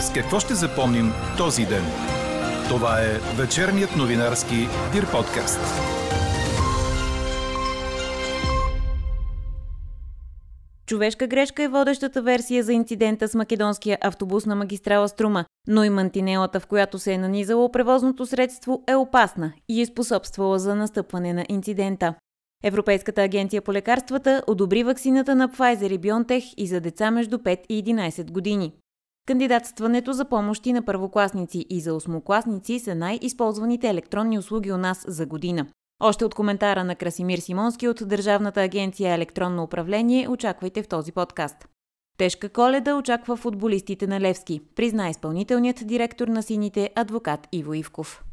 С какво ще запомним този ден? Това е вечерният новинарски Дир подкаст. Човешка грешка е водещата версия за инцидента с македонския автобус на магистрала Струма, но и мантинелата, в която се е нанизало превозното средство, е опасна и е способствала за настъпване на инцидента. Европейската агенция по лекарствата одобри ваксината на Pfizer и BioNTech и за деца между 5 и 11 години. Кандидатстването за помощи на първокласници и за осмокласници са най-използваните електронни услуги у нас за година. Още от коментара на Красимир Симонски от Държавната агенция електронно управление очаквайте в този подкаст. Тежка коледа очаква футболистите на Левски, призна изпълнителният директор на сините адвокат Иво Ивков.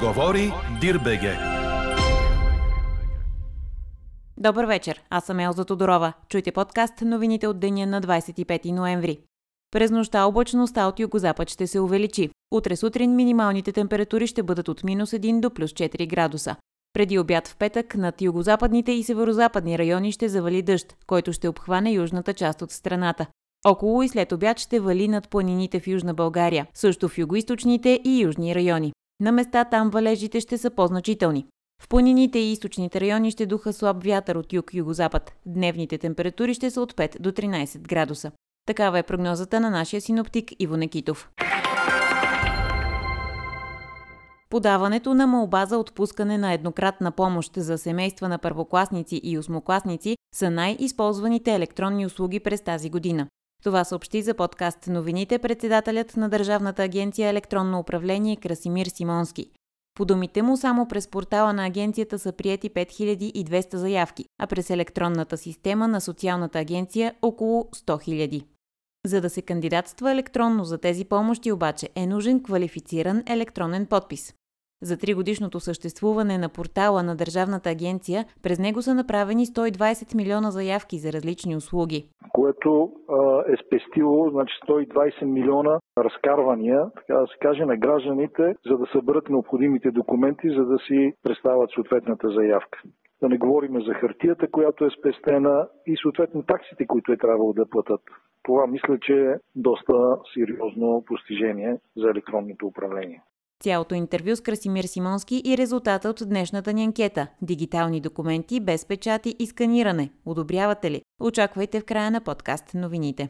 Говори Дирбеге. Добър вечер, аз съм Елза Тодорова. Чуйте подкаст новините от деня на 25 ноември. През нощта облачността от югозапад ще се увеличи. Утре сутрин минималните температури ще бъдат от минус 1 до плюс 4 градуса. Преди обяд в петък над югозападните и северозападни райони ще завали дъжд, който ще обхване южната част от страната. Около и след обяд ще вали над планините в Южна България, също в югоисточните и южни райони. На места там валежите ще са по-значителни. В планините и източните райони ще духа слаб вятър от юг-югозапад. Дневните температури ще са от 5 до 13 градуса. Такава е прогнозата на нашия синоптик Иво Некитов. Подаването на молба за отпускане на еднократна помощ за семейства на първокласници и осмокласници са най-използваните електронни услуги през тази година. Това съобщи за подкаст новините председателят на Държавната агенция електронно управление Красимир Симонски. По думите му, само през портала на агенцията са приети 5200 заявки, а през електронната система на социалната агенция около 100 000. За да се кандидатства електронно за тези помощи обаче е нужен квалифициран електронен подпис. За тригодишното съществуване на портала на Държавната агенция, през него са направени 120 милиона заявки за различни услуги. Което а, е спестило значи 120 милиона разкарвания, така да се каже, на гражданите, за да съберат необходимите документи, за да си представят съответната заявка. Да не говорим за хартията, която е спестена и съответно таксите, които е трябвало да платят. Това мисля, че е доста сериозно постижение за електронното управление. Цялото интервю с Красимир Симонски и резултата от днешната ни анкета. Дигитални документи без печати и сканиране. Одобрявате ли? Очаквайте в края на подкаст новините.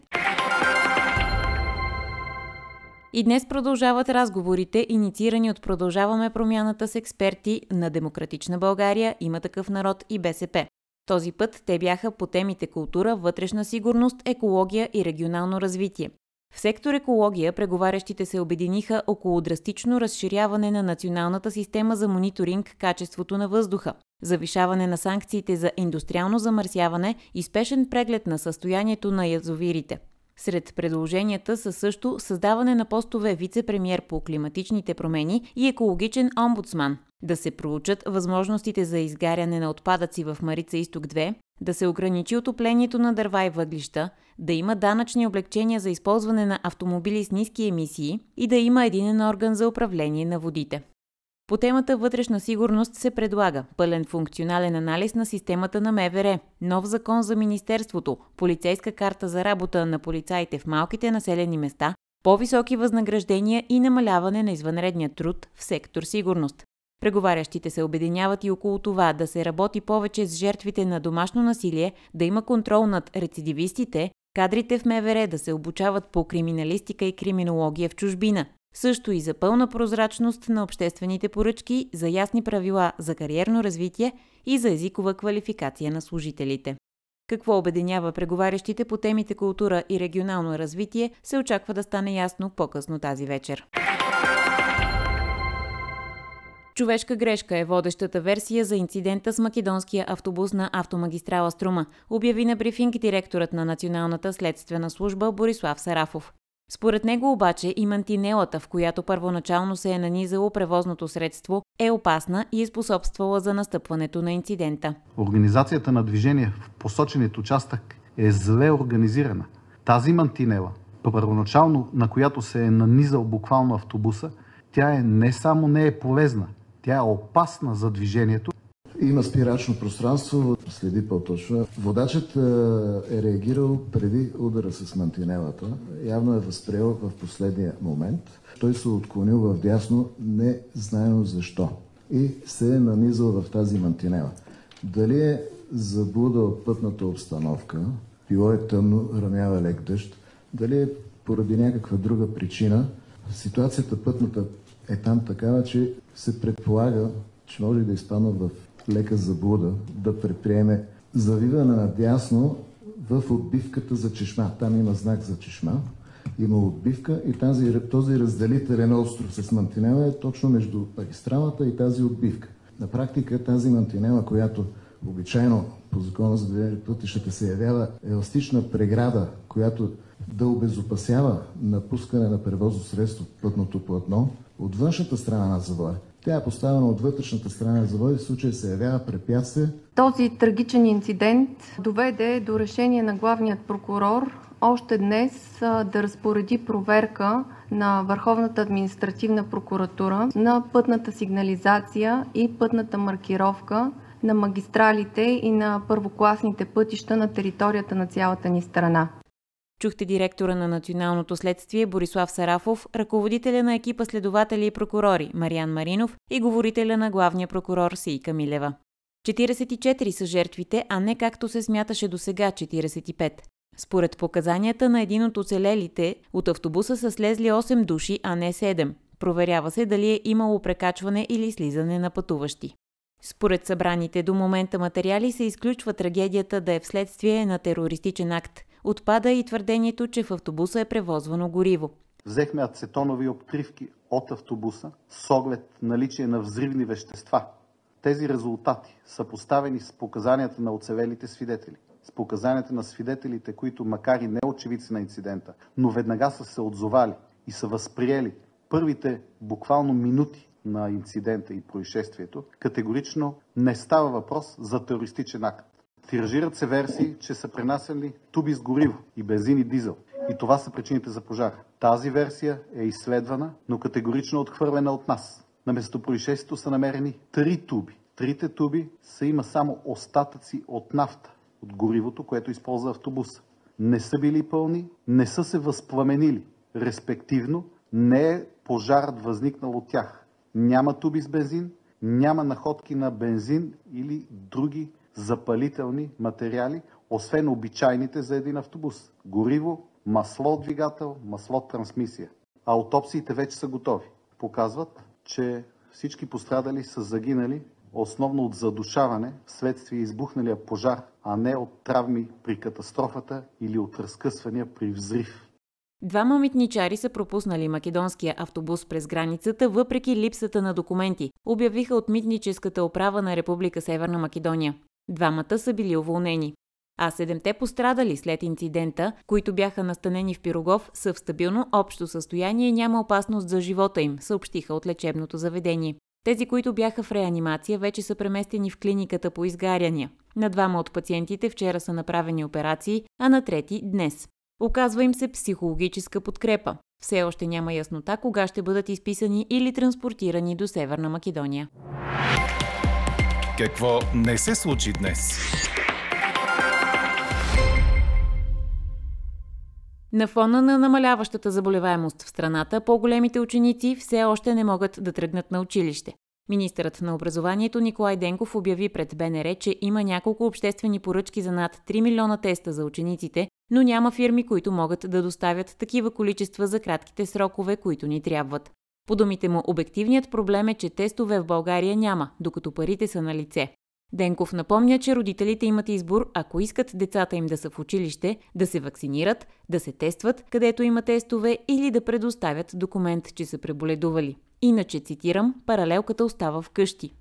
И днес продължават разговорите, инициирани от Продължаваме промяната с експерти на Демократична България, има такъв народ и БСП. Този път те бяха по темите култура, вътрешна сигурност, екология и регионално развитие. В сектор екология преговарящите се обединиха около драстично разширяване на националната система за мониторинг качеството на въздуха, завишаване на санкциите за индустриално замърсяване и спешен преглед на състоянието на язовирите. Сред предложенията са също създаване на постове вице-премьер по климатичните промени и екологичен омбудсман, да се проучат възможностите за изгаряне на отпадъци в Марица Изток 2, да се ограничи отоплението на дърва и въглища, да има данъчни облегчения за използване на автомобили с ниски емисии и да има единен орган за управление на водите. По темата вътрешна сигурност се предлага пълен функционален анализ на системата на МВР, нов закон за Министерството, полицейска карта за работа на полицаите в малките населени места, по-високи възнаграждения и намаляване на извънредния труд в сектор сигурност. Преговарящите се обединяват и около това да се работи повече с жертвите на домашно насилие, да има контрол над рецидивистите, кадрите в МВР да се обучават по криминалистика и криминология в чужбина. Също и за пълна прозрачност на обществените поръчки, за ясни правила за кариерно развитие и за езикова квалификация на служителите. Какво обединява преговарящите по темите култура и регионално развитие, се очаква да стане ясно по-късно тази вечер. Човешка грешка е водещата версия за инцидента с македонския автобус на автомагистрала Струма, обяви на брифинг директорът на Националната следствена служба Борислав Сарафов. Според него обаче и мантинелата, в която първоначално се е нанизало превозното средство, е опасна и е способствала за настъпването на инцидента. Организацията на движение в посоченият участък е зле организирана. Тази мантинела, първоначално на която се е нанизал буквално автобуса, тя е не само не е полезна, тя е опасна за движението. Има спирачно пространство, следи по-точно. Водачът е реагирал преди удара с мантинелата. Явно е възприел в последния момент. Той се отклонил в дясно, не знаено защо. И се е нанизал в тази мантинела. Дали е заблудал пътната обстановка, било е тъмно, рамява лек дъжд, дали е поради някаква друга причина, ситуацията пътната е там такава, че се предполага, че може да изпадна в лека заблуда, да предприеме завиване надясно в отбивката за чешма. Там има знак за чешма, има отбивка и тази, този разделителен остров с мантинела е точно между магистралата и тази отбивка. На практика тази мантинела, която обичайно по закона за движение пътищата се явява еластична преграда, която да обезопасява напускане на превозно средство пътното платно от външната страна на завоя. Тя е поставена от вътрешната страна на завоя и в случая се явява препятствие. Този трагичен инцидент доведе до решение на главният прокурор още днес да разпореди проверка на Върховната административна прокуратура на пътната сигнализация и пътната маркировка на магистралите и на първокласните пътища на територията на цялата ни страна. Чухте директора на Националното следствие Борислав Сарафов, ръководителя на екипа следователи и прокурори Мариан Маринов и говорителя на главния прокурор Сейка Милева. 44 са жертвите, а не както се смяташе до сега 45. Според показанията на един от оцелелите, от автобуса са слезли 8 души, а не 7. Проверява се дали е имало прекачване или слизане на пътуващи. Според събраните до момента материали се изключва трагедията да е вследствие на терористичен акт. Отпада и твърдението, че в автобуса е превозвано гориво. Взехме ацетонови обтривки от автобуса с оглед наличие на взривни вещества. Тези резултати са поставени с показанията на оцевелите свидетели, с показанията на свидетелите, които макар и не очевидци на инцидента, но веднага са се отзовали и са възприели първите буквално минути на инцидента и происшествието, категорично не става въпрос за терористичен акт. Тиражират се версии, че са пренасяли туби с гориво и бензин и дизел. И това са причините за пожар. Тази версия е изследвана, но категорично отхвърлена от нас. На местопроизшествието са намерени три туби. Трите туби са има само остатъци от нафта, от горивото, което използва автобуса. Не са били пълни, не са се възпламенили. Респективно, не е пожарът възникнал от тях. Няма туби с бензин, няма находки на бензин или други запалителни материали, освен обичайните за един автобус – гориво, масло от двигател, масло от трансмисия. Аутопсиите вече са готови. Показват, че всички пострадали са загинали основно от задушаване вследствие избухналия пожар, а не от травми при катастрофата или от разкъсвания при взрив. Двама митничари са пропуснали македонския автобус през границата, въпреки липсата на документи, обявиха от митническата управа на Република Северна Македония. Двамата са били уволнени. А седемте пострадали след инцидента, които бяха настанени в Пирогов, са в стабилно общо състояние и няма опасност за живота им, съобщиха от лечебното заведение. Тези, които бяха в реанимация, вече са преместени в клиниката по изгаряния. На двама от пациентите вчера са направени операции, а на трети – днес. Оказва им се психологическа подкрепа. Все още няма яснота кога ще бъдат изписани или транспортирани до Северна Македония. Какво не се случи днес? На фона на намаляващата заболеваемост в страната, по-големите ученици все още не могат да тръгнат на училище. Министърът на образованието Николай Денков обяви пред БНР, че има няколко обществени поръчки за над 3 милиона теста за учениците, но няма фирми, които могат да доставят такива количества за кратките срокове, които ни трябват. По думите му, обективният проблем е, че тестове в България няма, докато парите са на лице. Денков напомня, че родителите имат избор, ако искат децата им да са в училище, да се вакцинират, да се тестват, където има тестове или да предоставят документ, че са преболедували. Иначе, цитирам, паралелката остава вкъщи.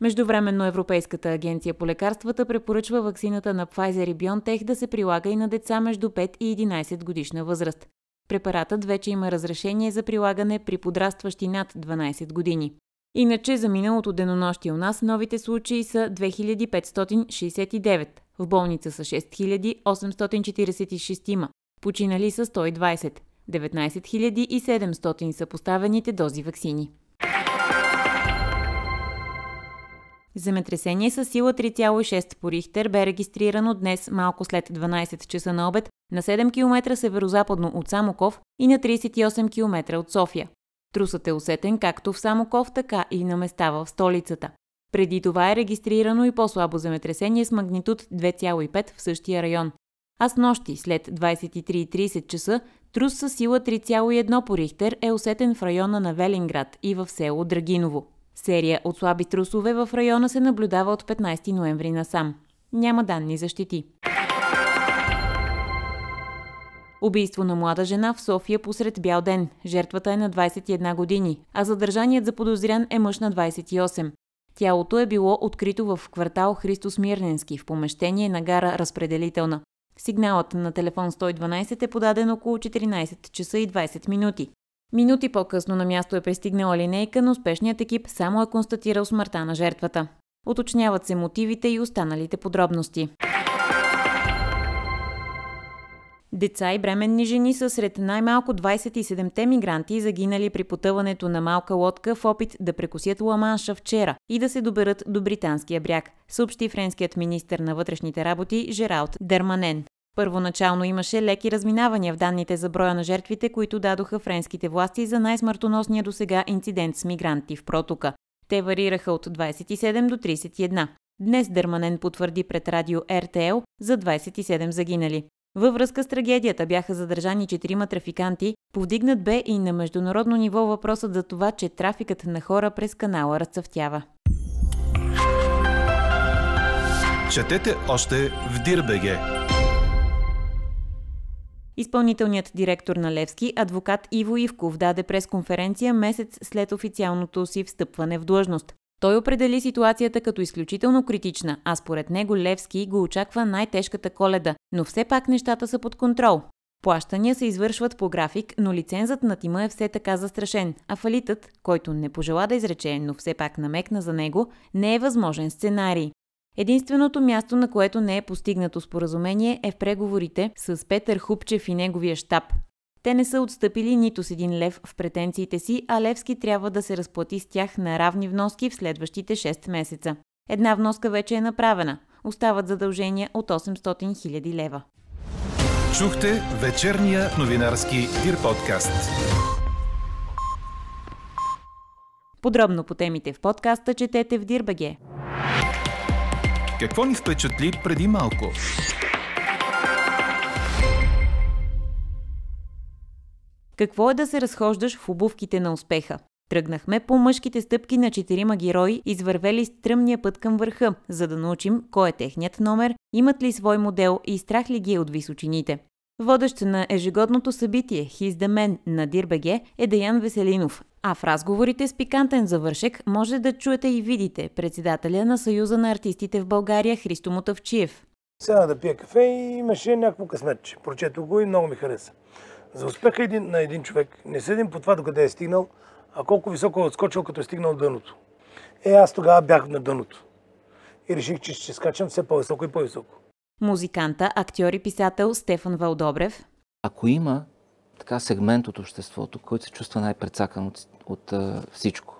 Междувременно Европейската агенция по лекарствата препоръчва ваксината на Pfizer и BioNTech да се прилага и на деца между 5 и 11 годишна възраст. Препаратът вече има разрешение за прилагане при подрастващи над 12 години. Иначе за миналото денонощие у нас новите случаи са 2569, в болница са 6846, починали са 120, 19700 са поставените дози вакцини. Земетресение с сила 3,6 по Рихтер бе регистрирано днес малко след 12 часа на обед на 7 км северо-западно от Самоков и на 38 км от София. Трусът е усетен както в Самоков, така и на места в столицата. Преди това е регистрирано и по-слабо земетресение с магнитуд 2,5 в същия район. А с нощи след 23.30 часа трус с сила 3,1 по Рихтер е усетен в района на Велинград и в село Драгиново. Серия от слаби трусове в района се наблюдава от 15 ноември насам. Няма данни за щети. Убийство на млада жена в София посред бял ден. Жертвата е на 21 години, а задържаният за подозрян е мъж на 28. Тялото е било открито в квартал Христос Мирненски в помещение на гара Разпределителна. Сигналът на телефон 112 е подаден около 14 часа и 20 минути. Минути по-късно на място е пристигнала линейка, но успешният екип само е констатирал смъртта на жертвата. Уточняват се мотивите и останалите подробности. Деца и бременни жени са сред най-малко 27-те мигранти, загинали при потъването на малка лодка в опит да прекусят Ламанша вчера и да се доберат до британския бряг, съобщи френският министр на вътрешните работи Жералд Дерманен. Първоначално имаше леки разминавания в данните за броя на жертвите, които дадоха френските власти за най-смъртоносния до сега инцидент с мигранти в протока. Те варираха от 27 до 31. Днес Дърманен потвърди пред радио РТЛ за 27 загинали. Във връзка с трагедията бяха задържани четирима трафиканти, повдигнат бе и на международно ниво въпросът за това, че трафикът на хора през канала разцъфтява. Четете още в Дирбеге! Изпълнителният директор на Левски, адвокат Иво Ивков, даде пресконференция месец след официалното си встъпване в длъжност. Той определи ситуацията като изключително критична, а според него Левски го очаква най-тежката коледа, но все пак нещата са под контрол. Плащания се извършват по график, но лицензът на тима е все така застрашен, а фалитът, който не пожела да изрече, но все пак намекна за него, не е възможен сценарий. Единственото място, на което не е постигнато споразумение е в преговорите с Петър Хупчев и неговия щаб. Те не са отстъпили нито с един лев в претенциите си, а Левски трябва да се разплати с тях на равни вноски в следващите 6 месеца. Една вноска вече е направена. Остават задължения от 800 000 лева. Чухте вечерния новинарски Дир подкаст. Подробно по темите в подкаста четете в Дирбаге. Какво ни впечатли преди малко? Какво е да се разхождаш в обувките на успеха? Тръгнахме по мъжките стъпки на четирима герои, извървели стръмния път към върха, за да научим кой е техният номер, имат ли свой модел и страх ли ги е от височините. Водещ на ежегодното събитие He's the Man на Дирбеге е Даян Веселинов, а в разговорите с пикантен завършек може да чуете и видите председателя на Съюза на артистите в България Христо Мотавчиев. Сега да пия кафе и имаше някакво късметче. Прочето го и много ми хареса. За успеха един, на един човек не седим по това докъде е стигнал, а колко високо е отскочил, като е стигнал дъното. Е, аз тогава бях на дъното. И реших, че ще скачам все по-високо и по-високо. Музиканта, актьор и писател Стефан Валдобрев. Ако има така сегмент от обществото, който се чувства най-прецакан от, от а, всичко,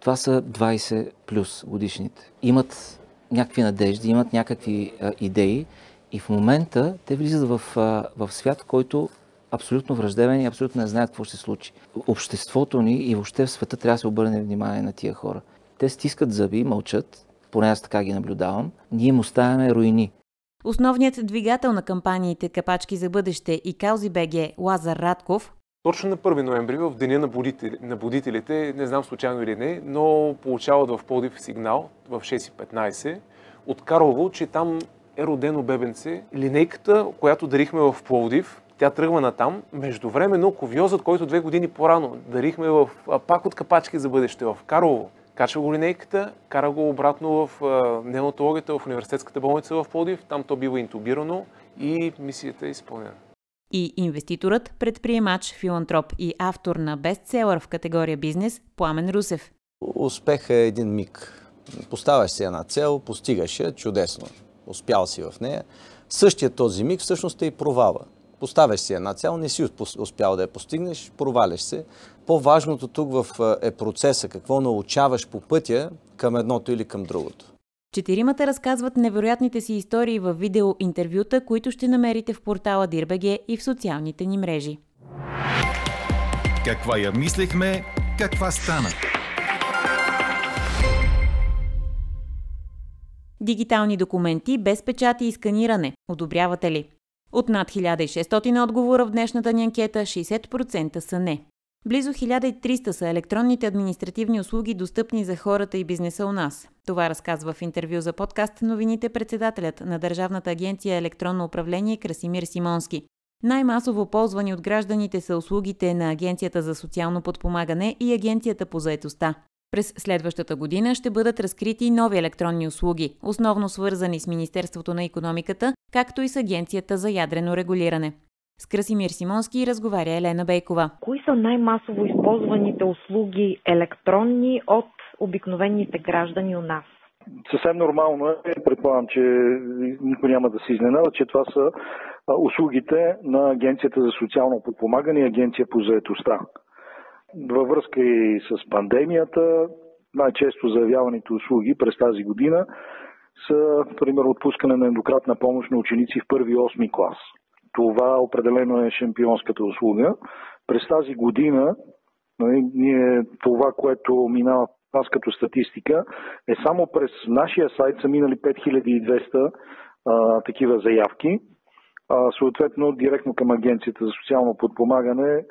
това са 20 плюс годишните. Имат някакви надежди, имат някакви а, идеи и в момента те влизат в, а, в свят, който абсолютно враждебен и абсолютно не знаят какво ще се случи. Обществото ни и въобще в света трябва да се обърне внимание на тия хора. Те стискат зъби, мълчат, поне аз така ги наблюдавам. Ние им оставяме руини. Основният двигател на кампаниите Капачки за бъдеще и Каузи БГ Лазар Радков точно на 1 ноември, в Деня на, будители, на будителите, не знам случайно или не, но получават в Подив сигнал в 6.15 от Карлово, че там е родено бебенце. Линейката, която дарихме в Пловдив, тя тръгва на там. Междувременно ковиозът, който две години по-рано дарихме в, пак от капачки за бъдеще в Карлово, качва го линейката, кара го обратно в неонатологията в университетската болница в Плодив, там то бива интубирано и мисията е изпълнена. И инвеститорът, предприемач, филантроп и автор на бестселър в категория бизнес Пламен Русев. Успех е един миг. Поставяш си една цел, постигаш я чудесно. Успял си в нея. Същия този миг всъщност е и провала. Поставяш си една цел, не си успял да я постигнеш, проваляш се. По-важното тук в, е процеса, какво научаваш по пътя към едното или към другото. Четиримата разказват невероятните си истории в видео интервюта, които ще намерите в портала Дирбеге и в социалните ни мрежи. Каква я мислехме, каква стана? Дигитални документи без печати и сканиране. Одобрявате ли? От над 1600 отговора в днешната ни анкета 60% са не. Близо 1300 са електронните административни услуги, достъпни за хората и бизнеса у нас. Това разказва в интервю за подкаст новините председателят на Държавната агенция електронно управление Красимир Симонски. Най-масово ползвани от гражданите са услугите на Агенцията за социално подпомагане и Агенцията по заетостта. През следващата година ще бъдат разкрити нови електронни услуги, основно свързани с Министерството на економиката, както и с Агенцията за ядрено регулиране. С Красимир Симонски разговаря Елена Бейкова. Кои са най-масово използваните услуги електронни от обикновените граждани у нас? Съвсем нормално е, предполагам, че никой няма да се изненада, че това са услугите на Агенцията за социално подпомагане и Агенция по заетостта. Във връзка и с пандемията, най-често заявяваните услуги през тази година са, примерно, отпускане на еднократна помощ на ученици в първи и 8 клас. Това определено е шампионската услуга. През тази година нали, ние, това, което минава аз като статистика, е само през нашия сайт са минали 5200 а, такива заявки. А, съответно, директно към Агенцията за социално подпомагане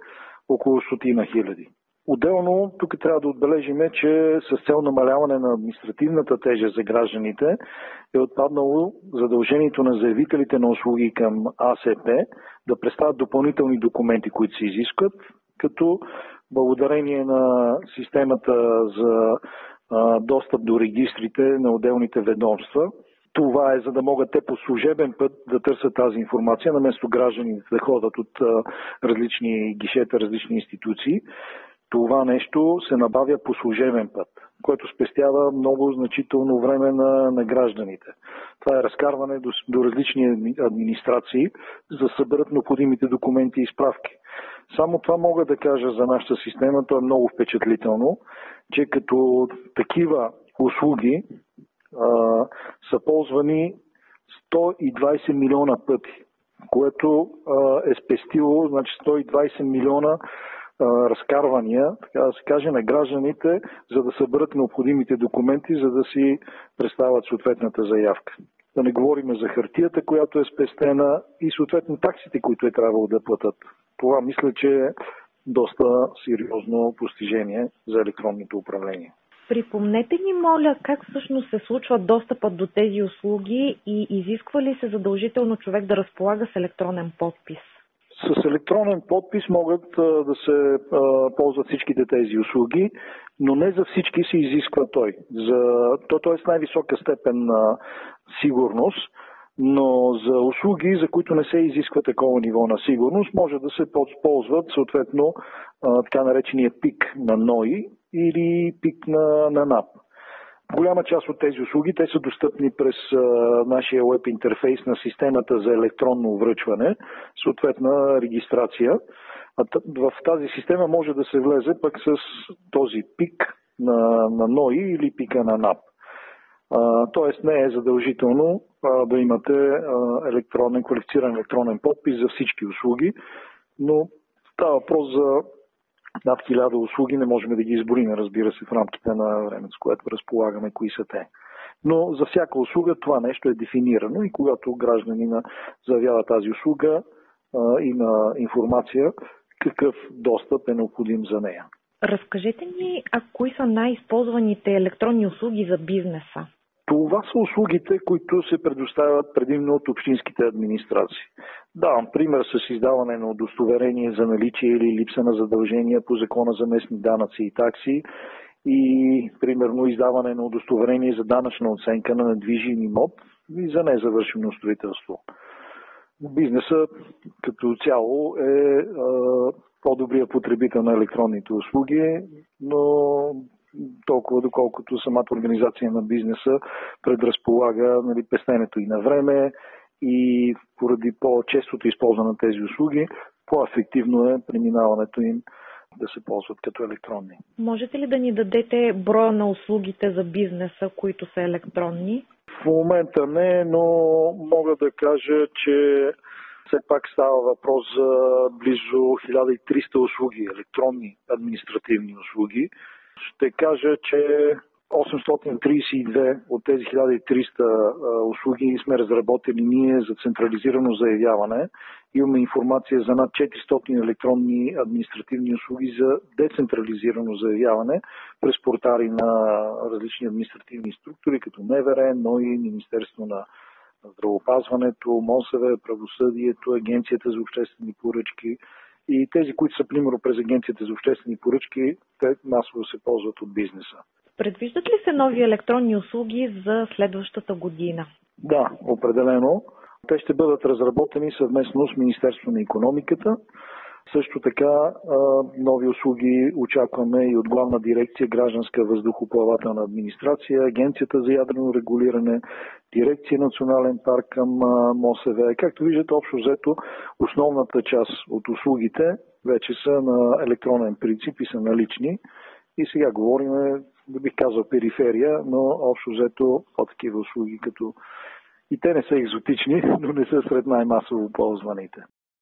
около стотина хиляди. Отделно, тук трябва да отбележим, че с цел намаляване на административната тежест за гражданите е отпаднало задължението на заявителите на услуги към АСП да представят допълнителни документи, които се изискват, като благодарение на системата за достъп до регистрите на отделните ведомства, това е за да могат те по служебен път да търсят тази информация, наместо гражданите да ходят от различни гишета, различни институции това нещо се набавя по служебен път, което спестява много значително време на, на гражданите. Това е разкарване до, до различни администрации, за съберат необходимите документи и справки. Само това мога да кажа за нашата система, то е много впечатлително, че като такива услуги а, са ползвани 120 милиона пъти, което а, е спестило значи 120 милиона разкарвания, така да се каже, на гражданите, за да съберат необходимите документи, за да си представят съответната заявка. Да не говорим за хартията, която е спестена и съответно таксите, които е трябвало да платят. Това мисля, че е доста сериозно постижение за електронното управление. Припомнете ни, моля, как всъщност се случва достъпът до тези услуги и изисква ли се задължително човек да разполага с електронен подпис? С електронен подпис могат да се ползват всичките тези услуги, но не за всички се изисква той. За, то, е с най-висока степен на сигурност, но за услуги, за които не се изисква такова ниво на сигурност, може да се ползват съответно така наречения пик на НОИ или пик на, на НАП. Голяма част от тези услуги те са достъпни през а, нашия веб интерфейс на системата за електронно връчване, съответна регистрация. А в тази система може да се влезе пък с този пик на, на НОИ или пика на НАП. А, тоест не е задължително а, да имате а, електронен, квалифициран електронен подпис за всички услуги, но става въпрос за над хиляда услуги, не можем да ги изборим, разбира се, в рамките на времето, с което разполагаме, кои са те. Но за всяка услуга това нещо е дефинирано и когато гражданина заявява тази услуга има информация какъв достъп е необходим за нея. Разкажете ни, а кои са най-използваните електронни услуги за бизнеса? Това са услугите, които се предоставят предимно от общинските администрации. Давам пример с издаване на удостоверение за наличие или липса на задължения по закона за местни данъци и такси и примерно издаване на удостоверение за данъчна оценка на недвижим имот и за незавършено строителство. Бизнеса като цяло е по-добрия потребител на електронните услуги, но толкова доколкото самата организация на бизнеса предразполага нали, пестенето и на време и поради по-честото използване на тези услуги, по-ефективно е преминаването им да се ползват като електронни. Можете ли да ни дадете броя на услугите за бизнеса, които са електронни? В момента не, но мога да кажа, че все пак става въпрос за близо 1300 услуги, електронни административни услуги. Ще кажа, че 832 от тези 1300 услуги сме разработили ние за централизирано заявяване. Имаме информация за над 400 електронни административни услуги за децентрализирано заявяване през портали на различни административни структури, като МВР, НОИ, Министерство на здравопазването, МОСВ, правосъдието, Агенцията за обществени поръчки и тези, които са примерно през Агенцията за обществени поръчки, те масово се ползват от бизнеса. Предвиждат ли се нови електронни услуги за следващата година? Да, определено. Те ще бъдат разработени съвместно с Министерство на економиката. Също така нови услуги очакваме и от Главна дирекция Гражданска въздухоплавателна администрация, Агенцията за ядрено регулиране, Дирекция Национален парк към МОСВ. Както виждате, общо взето, основната част от услугите вече са на електронен принцип и са налични. И сега говорим, не бих казал периферия, но общо взето по-такива услуги, като и те не са екзотични, но не са сред най-масово ползваните.